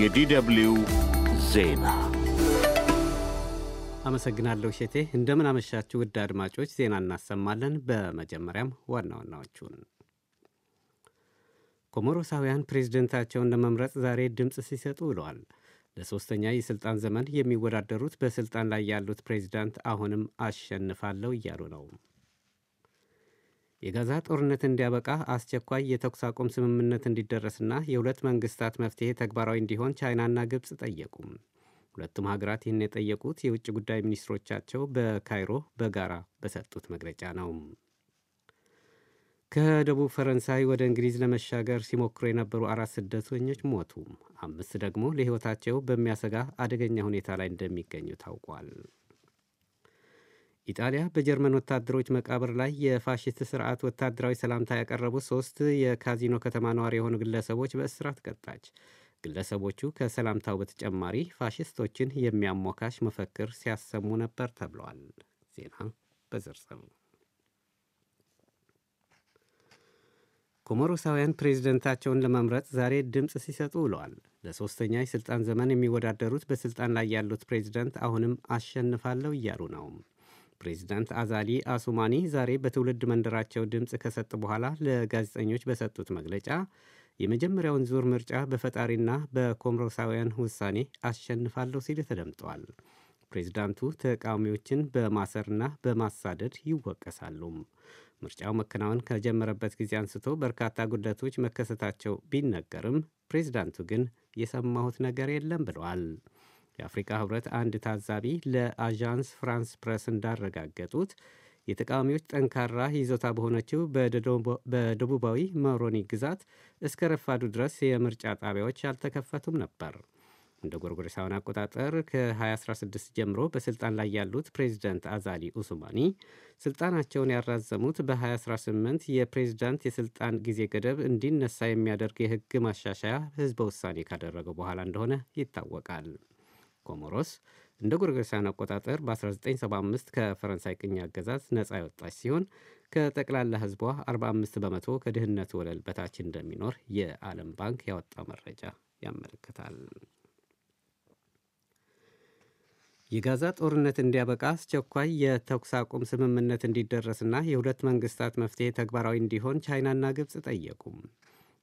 የዲደብልዩ ዜና አመሰግናለሁ ሼቴ። እንደምን አመሻችሁ ውድ አድማጮች፣ ዜና እናሰማለን። በመጀመሪያም ዋና ዋናዎቹን ኮሞሮሳውያን ፕሬዝደንታቸውን ለመምረጥ ዛሬ ድምፅ ሲሰጡ ውለዋል። ለሦስተኛ የሥልጣን ዘመን የሚወዳደሩት በሥልጣን ላይ ያሉት ፕሬዝዳንት አሁንም አሸንፋለሁ እያሉ ነው። የጋዛ ጦርነት እንዲያበቃ አስቸኳይ የተኩስ አቁም ስምምነት እንዲደረስና የሁለት መንግስታት መፍትሔ ተግባራዊ እንዲሆን ቻይናና ግብፅ ጠየቁም። ሁለቱም ሀገራት ይህን የጠየቁት የውጭ ጉዳይ ሚኒስትሮቻቸው በካይሮ በጋራ በሰጡት መግለጫ ነው። ከደቡብ ፈረንሳይ ወደ እንግሊዝ ለመሻገር ሲሞክሩ የነበሩ አራት ስደተኞች ሞቱ። አምስት ደግሞ ለሕይወታቸው በሚያሰጋ አደገኛ ሁኔታ ላይ እንደሚገኙ ታውቋል። ኢጣሊያ በጀርመን ወታደሮች መቃብር ላይ የፋሽስት ስርዓት ወታደራዊ ሰላምታ ያቀረቡ ሶስት የካዚኖ ከተማ ነዋሪ የሆኑ ግለሰቦች በእስራት ቀጣች። ግለሰቦቹ ከሰላምታው በተጨማሪ ፋሽስቶችን የሚያሞካሽ መፈክር ሲያሰሙ ነበር ተብለዋል። ዜና በዝርዝር ኮሞሮሳውያን ፕሬዝደንታቸውን ለመምረጥ ዛሬ ድምፅ ሲሰጡ ውለዋል። ለሦስተኛ የሥልጣን ዘመን የሚወዳደሩት በሥልጣን ላይ ያሉት ፕሬዝደንት አሁንም አሸንፋለሁ እያሉ ነው። ፕሬዚዳንት አዛሊ አሱማኒ ዛሬ በትውልድ መንደራቸው ድምፅ ከሰጡ በኋላ ለጋዜጠኞች በሰጡት መግለጫ የመጀመሪያውን ዙር ምርጫ በፈጣሪና በኮሞሮሳውያን ውሳኔ አሸንፋለሁ ሲሉ ተደምጠዋል። ፕሬዚዳንቱ ተቃዋሚዎችን በማሰርና በማሳደድ ይወቀሳሉ። ምርጫው መከናወን ከጀመረበት ጊዜ አንስቶ በርካታ ጉድለቶች መከሰታቸው ቢነገርም ፕሬዚዳንቱ ግን የሰማሁት ነገር የለም ብለዋል። የአፍሪካ ህብረት አንድ ታዛቢ ለአዣንስ ፍራንስ ፕረስ እንዳረጋገጡት የተቃዋሚዎች ጠንካራ ይዞታ በሆነችው በደቡባዊ መሮኒ ግዛት እስከ ረፋዱ ድረስ የምርጫ ጣቢያዎች አልተከፈቱም ነበር። እንደ ጎርጎሮሳውያን አቆጣጠር ከ2016 ጀምሮ በስልጣን ላይ ያሉት ፕሬዚዳንት አዛሊ ኡሱማኒ ስልጣናቸውን ያራዘሙት በ2018 የፕሬዚዳንት የስልጣን ጊዜ ገደብ እንዲነሳ የሚያደርግ የህግ ማሻሻያ ህዝበ ውሳኔ ካደረገው በኋላ እንደሆነ ይታወቃል። ኮሞሮስ እንደ ጎርጎሮሳውያን አቆጣጠር በ1975 ከፈረንሳይ ቅኝ አገዛዝ ነፃ የወጣች ሲሆን ከጠቅላላ ህዝቧ 45 በመቶ ከድህነት ወለል በታች እንደሚኖር የዓለም ባንክ ያወጣው መረጃ ያመለክታል። የጋዛ ጦርነት እንዲያበቃ አስቸኳይ የተኩስ አቁም ስምምነት እንዲደረስና የሁለት መንግስታት መፍትሔ ተግባራዊ እንዲሆን ቻይናና ግብፅ ጠየቁም።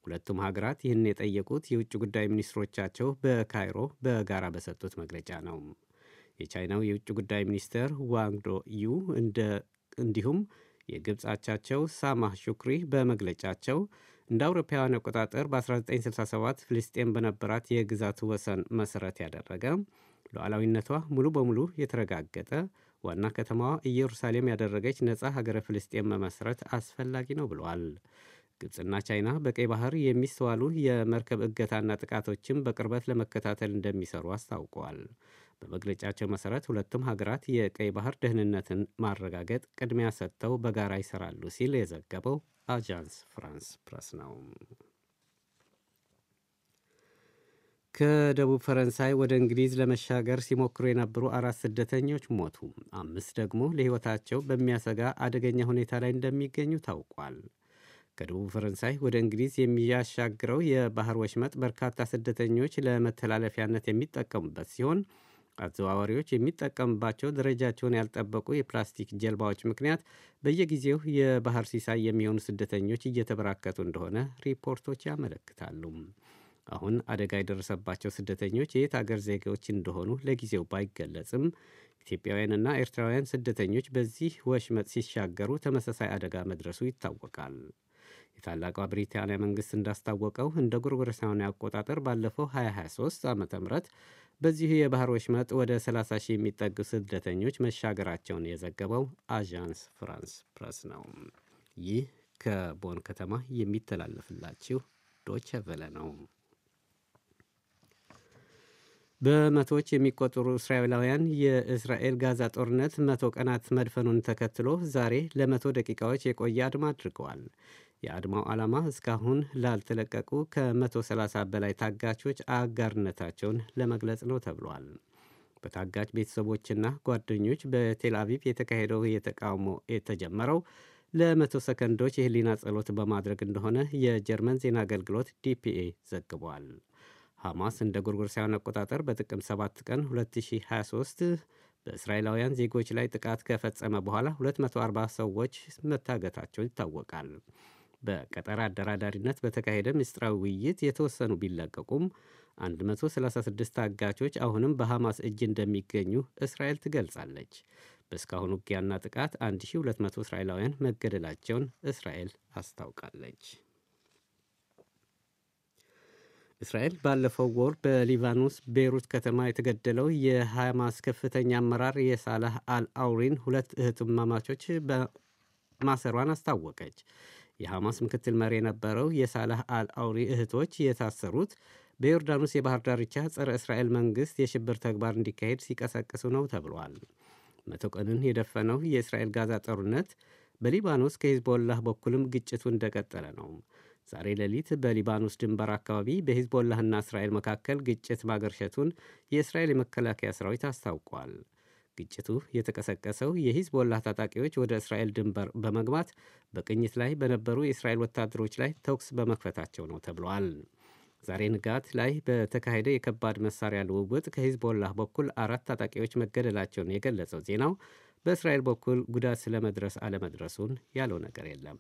ሁለቱም ሀገራት ይህን የጠየቁት የውጭ ጉዳይ ሚኒስትሮቻቸው በካይሮ በጋራ በሰጡት መግለጫ ነው። የቻይናው የውጭ ጉዳይ ሚኒስትር ዋንግ ዪ እንዲሁም የግብፅ አቻቸው ሳሜህ ሹክሪ በመግለጫቸው እንደ አውሮፓውያን አቆጣጠር በ1967 ፍልስጤም በነበራት የግዛት ወሰን መሠረት ያደረገ ሉዓላዊነቷ ሙሉ በሙሉ የተረጋገጠ ዋና ከተማዋ ኢየሩሳሌም ያደረገች ነፃ ሀገረ ፍልስጤም መመስረት አስፈላጊ ነው ብለዋል። ግብፅና ቻይና በቀይ ባህር የሚስተዋሉ የመርከብ እገታና ጥቃቶችን በቅርበት ለመከታተል እንደሚሰሩ አስታውቀዋል። በመግለጫቸው መሠረት ሁለቱም ሀገራት የቀይ ባህር ደህንነትን ማረጋገጥ ቅድሚያ ሰጥተው በጋራ ይሰራሉ ሲል የዘገበው አጃንስ ፍራንስ ፕረስ ነው። ከደቡብ ፈረንሳይ ወደ እንግሊዝ ለመሻገር ሲሞክሩ የነበሩ አራት ስደተኞች ሞቱ። አምስት ደግሞ ለሕይወታቸው በሚያሰጋ አደገኛ ሁኔታ ላይ እንደሚገኙ ታውቋል። ከደቡብ ፈረንሳይ ወደ እንግሊዝ የሚያሻግረው የባህር ወሽመጥ በርካታ ስደተኞች ለመተላለፊያነት የሚጠቀሙበት ሲሆን አዘዋዋሪዎች የሚጠቀሙባቸው ደረጃቸውን ያልጠበቁ የፕላስቲክ ጀልባዎች ምክንያት በየጊዜው የባህር ሲሳይ የሚሆኑ ስደተኞች እየተበራከቱ እንደሆነ ሪፖርቶች ያመለክታሉ። አሁን አደጋ የደረሰባቸው ስደተኞች የየት አገር ዜጋዎች እንደሆኑ ለጊዜው ባይገለጽም ኢትዮጵያውያንና ኤርትራውያን ስደተኞች በዚህ ወሽመጥ ሲሻገሩ ተመሳሳይ አደጋ መድረሱ ይታወቃል። የታላቋ ብሪታንያ መንግሥት እንዳስታወቀው እንደ ጎርጎሮሳውያን አቆጣጠር ባለፈው 2023 ዓ ም በዚሁ የባህር ወሽመጥ ወደ 30 ሺህ የሚጠጉ ስደተኞች መሻገራቸውን የዘገበው አዣንስ ፍራንስ ፕረስ ነው። ይህ ከቦን ከተማ የሚተላለፍላችሁ ዶቸ ቨለ ነው። በመቶዎች የሚቆጠሩ እስራኤላውያን የእስራኤል ጋዛ ጦርነት መቶ ቀናት መድፈኑን ተከትሎ ዛሬ ለመቶ ደቂቃዎች የቆየ አድማ አድርገዋል። የአድማው ዓላማ እስካሁን ላልተለቀቁ ከ130 በላይ ታጋቾች አጋርነታቸውን ለመግለጽ ነው ተብሏል። በታጋች ቤተሰቦችና ጓደኞች በቴል አቪቭ የተካሄደው የተቃውሞ የተጀመረው ለመቶ ሰከንዶች የህሊና ጸሎት በማድረግ እንደሆነ የጀርመን ዜና አገልግሎት ዲፒኤ ዘግቧል። ሐማስ እንደ ጎርጎርሳውያን አቆጣጠር በጥቅምት 7 ቀን 2023 በእስራኤላውያን ዜጎች ላይ ጥቃት ከፈጸመ በኋላ 240 ሰዎች መታገታቸው ይታወቃል። በቀጠር አደራዳሪነት በተካሄደ ምስጢራዊ ውይይት የተወሰኑ ቢለቀቁም 136 ታጋቾች አሁንም በሐማስ እጅ እንደሚገኙ እስራኤል ትገልጻለች። በእስካሁኑ ውጊያና ጥቃት 1200 እስራኤላውያን መገደላቸውን እስራኤል አስታውቃለች። እስራኤል ባለፈው ወር በሊባኖስ ቤይሩት ከተማ የተገደለው የሐማስ ከፍተኛ አመራር የሳላህ አልአውሪን ሁለት እህትማማቾች በማሰሯን አስታወቀች። የሐማስ ምክትል መሪ የነበረው የሳላህ አልአውሪ እህቶች የታሰሩት በዮርዳኖስ የባህር ዳርቻ ጸረ እስራኤል መንግሥት የሽብር ተግባር እንዲካሄድ ሲቀሰቅሱ ነው ተብሏል። መቶ ቀንን የደፈነው የእስራኤል ጋዛ ጦርነት በሊባኖስ ከሂዝቦላህ በኩልም ግጭቱ እንደቀጠለ ነው። ዛሬ ሌሊት በሊባኖስ ድንበር አካባቢ በሂዝቦላህና እስራኤል መካከል ግጭት ማገርሸቱን የእስራኤል የመከላከያ ሰራዊት አስታውቋል። ግጭቱ የተቀሰቀሰው የሂዝቦላህ ታጣቂዎች ወደ እስራኤል ድንበር በመግባት በቅኝት ላይ በነበሩ የእስራኤል ወታደሮች ላይ ተኩስ በመክፈታቸው ነው ተብሏል። ዛሬ ንጋት ላይ በተካሄደ የከባድ መሳሪያ ልውውጥ ከሂዝቦላህ በኩል አራት ታጣቂዎች መገደላቸውን የገለጸው ዜናው በእስራኤል በኩል ጉዳት ስለመድረስ አለመድረሱን ያለው ነገር የለም።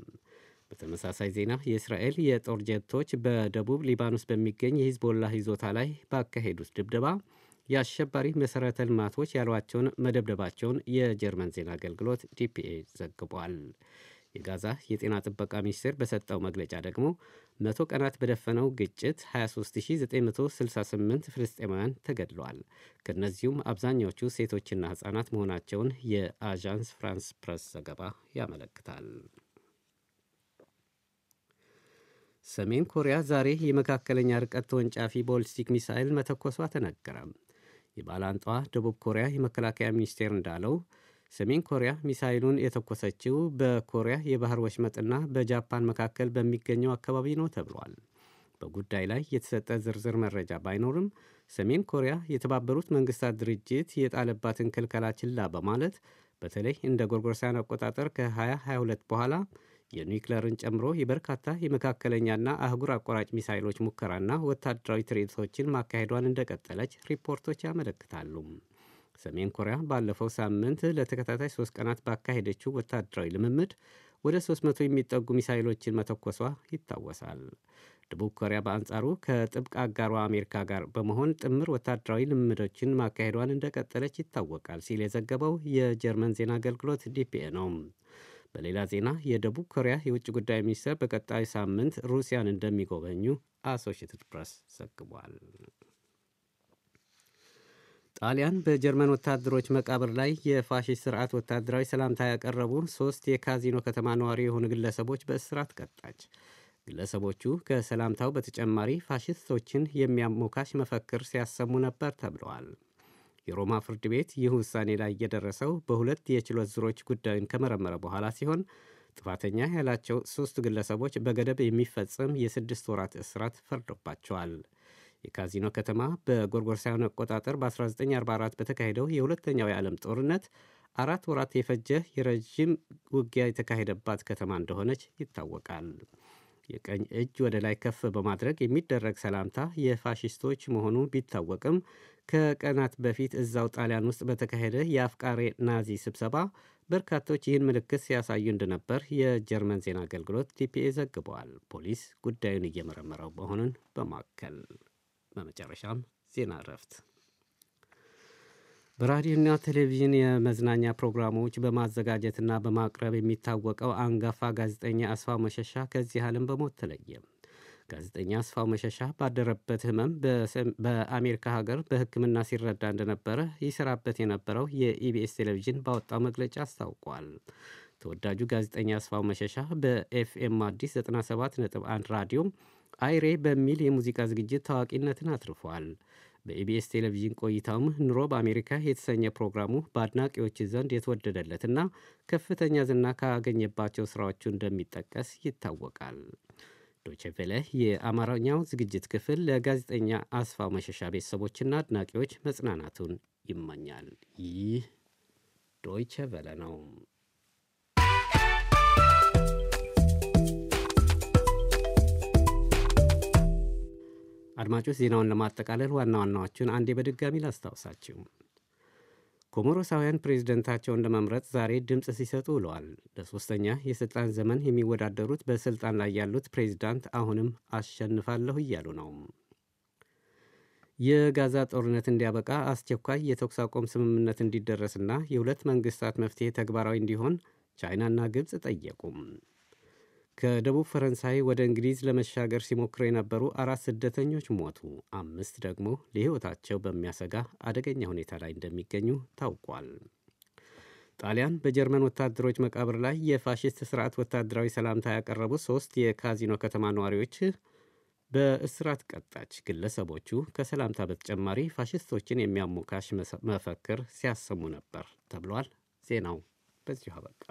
በተመሳሳይ ዜና የእስራኤል የጦር ጀቶች በደቡብ ሊባኖስ በሚገኝ የሂዝቦላህ ይዞታ ላይ ባካሄዱት ድብደባ የአሸባሪ መሠረተ ልማቶች ያሏቸውን መደብደባቸውን የጀርመን ዜና አገልግሎት ዲፒኤ ዘግቧል። የጋዛ የጤና ጥበቃ ሚኒስቴር በሰጠው መግለጫ ደግሞ መቶ ቀናት በደፈነው ግጭት 23968 ፍልስጤማውያን ተገድለዋል። ከእነዚሁም አብዛኛዎቹ ሴቶችና ሕፃናት መሆናቸውን የአዣንስ ፍራንስ ፕረስ ዘገባ ያመለክታል። ሰሜን ኮሪያ ዛሬ የመካከለኛ ርቀት ተወንጫፊ ባሊስቲክ ሚሳይል መተኮሷ ተነገረ። የባላንጣዋ ደቡብ ኮሪያ የመከላከያ ሚኒስቴር እንዳለው ሰሜን ኮሪያ ሚሳይሉን የተኮሰችው በኮሪያ የባህር ወሽመጥና በጃፓን መካከል በሚገኘው አካባቢ ነው ተብሏል። በጉዳይ ላይ የተሰጠ ዝርዝር መረጃ ባይኖርም ሰሜን ኮሪያ የተባበሩት መንግስታት ድርጅት የጣለባትን ክልከላ ችላ በማለት በተለይ እንደ ጎርጎርሳን አቆጣጠር ከ2022 በኋላ የኒውክለርን ጨምሮ የበርካታ የመካከለኛና አህጉር አቋራጭ ሚሳይሎች ሙከራና ወታደራዊ ትርኢቶችን ማካሄዷን እንደቀጠለች ሪፖርቶች ያመለክታሉ። ሰሜን ኮሪያ ባለፈው ሳምንት ለተከታታይ ሶስት ቀናት ባካሄደችው ወታደራዊ ልምምድ ወደ 300 የሚጠጉ ሚሳይሎችን መተኮሷ ይታወሳል። ደቡብ ኮሪያ በአንጻሩ ከጥብቅ አጋሯ አሜሪካ ጋር በመሆን ጥምር ወታደራዊ ልምምዶችን ማካሄዷን እንደቀጠለች ይታወቃል ሲል የዘገበው የጀርመን ዜና አገልግሎት ዲፒኤ ነው። በሌላ ዜና የደቡብ ኮሪያ የውጭ ጉዳይ ሚኒስትር በቀጣዩ ሳምንት ሩሲያን እንደሚጎበኙ አሶሺየትድ ፕሬስ ዘግቧል። ጣሊያን በጀርመን ወታደሮች መቃብር ላይ የፋሽስት ስርዓት ወታደራዊ ሰላምታ ያቀረቡ ሶስት የካዚኖ ከተማ ነዋሪ የሆኑ ግለሰቦች በእስራት ቀጣች። ግለሰቦቹ ከሰላምታው በተጨማሪ ፋሽስቶችን የሚያሞካሽ መፈክር ሲያሰሙ ነበር ተብለዋል። የሮማ ፍርድ ቤት ይህ ውሳኔ ላይ የደረሰው በሁለት የችሎት ዙሮች ጉዳዩን ከመረመረ በኋላ ሲሆን ጥፋተኛ ያላቸው ሦስቱ ግለሰቦች በገደብ የሚፈጸም የስድስት ወራት እስራት ፈርዶባቸዋል። የካዚኖ ከተማ በጎርጎርሳውያን አቆጣጠር በ1944 በተካሄደው የሁለተኛው የዓለም ጦርነት አራት ወራት የፈጀ የረዥም ውጊያ የተካሄደባት ከተማ እንደሆነች ይታወቃል። የቀኝ እጅ ወደ ላይ ከፍ በማድረግ የሚደረግ ሰላምታ የፋሽስቶች መሆኑ ቢታወቅም ከቀናት በፊት እዛው ጣሊያን ውስጥ በተካሄደ የአፍቃሬ ናዚ ስብሰባ በርካቶች ይህን ምልክት ሲያሳዩ እንደነበር የጀርመን ዜና አገልግሎት ዲፒኤ ዘግበዋል። ፖሊስ ጉዳዩን እየመረመረው መሆኑን በማከል በመጨረሻም ዜና እረፍት በራዲዮና ቴሌቪዥን የመዝናኛ ፕሮግራሞች በማዘጋጀትና በማቅረብ የሚታወቀው አንጋፋ ጋዜጠኛ አስፋው መሸሻ ከዚህ ዓለም በሞት ተለየ። ጋዜጠኛ አስፋው መሸሻ ባደረበት ሕመም በአሜሪካ ሀገር በሕክምና ሲረዳ እንደነበረ ይሰራበት የነበረው የኢቢኤስ ቴሌቪዥን ባወጣው መግለጫ አስታውቋል። ተወዳጁ ጋዜጠኛ አስፋው መሸሻ በኤፍኤም አዲስ 97.1 ራዲዮ አይሬ በሚል የሙዚቃ ዝግጅት ታዋቂነትን አትርፏል። በኢቢኤስ ቴሌቪዥን ቆይታውም ኑሮ በአሜሪካ የተሰኘ ፕሮግራሙ በአድናቂዎች ዘንድ የተወደደለትና ከፍተኛ ዝና ካገኘባቸው ስራዎቹ እንደሚጠቀስ ይታወቃል። ዶቼ ቬለ የአማርኛው ዝግጅት ክፍል ለጋዜጠኛ አስፋው መሸሻ ቤተሰቦችና አድናቂዎች መጽናናቱን ይመኛል። ይህ ዶይቸ ቬለ ነው። አድማጮች ዜናውን ለማጠቃለል ዋና ዋናዎቹን አንዴ በድጋሚ ላስታውሳችሁ። ኮሞሮሳውያን ፕሬዝደንታቸውን ለመምረጥ ዛሬ ድምፅ ሲሰጡ ውለዋል። ለሦስተኛ የሥልጣን ዘመን የሚወዳደሩት በሥልጣን ላይ ያሉት ፕሬዝዳንት አሁንም አሸንፋለሁ እያሉ ነው። የጋዛ ጦርነት እንዲያበቃ አስቸኳይ የተኩስ አቁም ስምምነት እንዲደረስና የሁለት መንግሥታት መፍትሔ ተግባራዊ እንዲሆን ቻይናና ግብፅ ጠየቁም። ከደቡብ ፈረንሳይ ወደ እንግሊዝ ለመሻገር ሲሞክሩ የነበሩ አራት ስደተኞች ሞቱ። አምስት ደግሞ ለሕይወታቸው በሚያሰጋ አደገኛ ሁኔታ ላይ እንደሚገኙ ታውቋል። ጣሊያን በጀርመን ወታደሮች መቃብር ላይ የፋሽስት ስርዓት ወታደራዊ ሰላምታ ያቀረቡ ሦስት የካዚኖ ከተማ ነዋሪዎች በእስራት ቀጣች። ግለሰቦቹ ከሰላምታ በተጨማሪ ፋሽስቶችን የሚያሞካሽ መፈክር ሲያሰሙ ነበር ተብሏል። ዜናው በዚሁ አበቃ።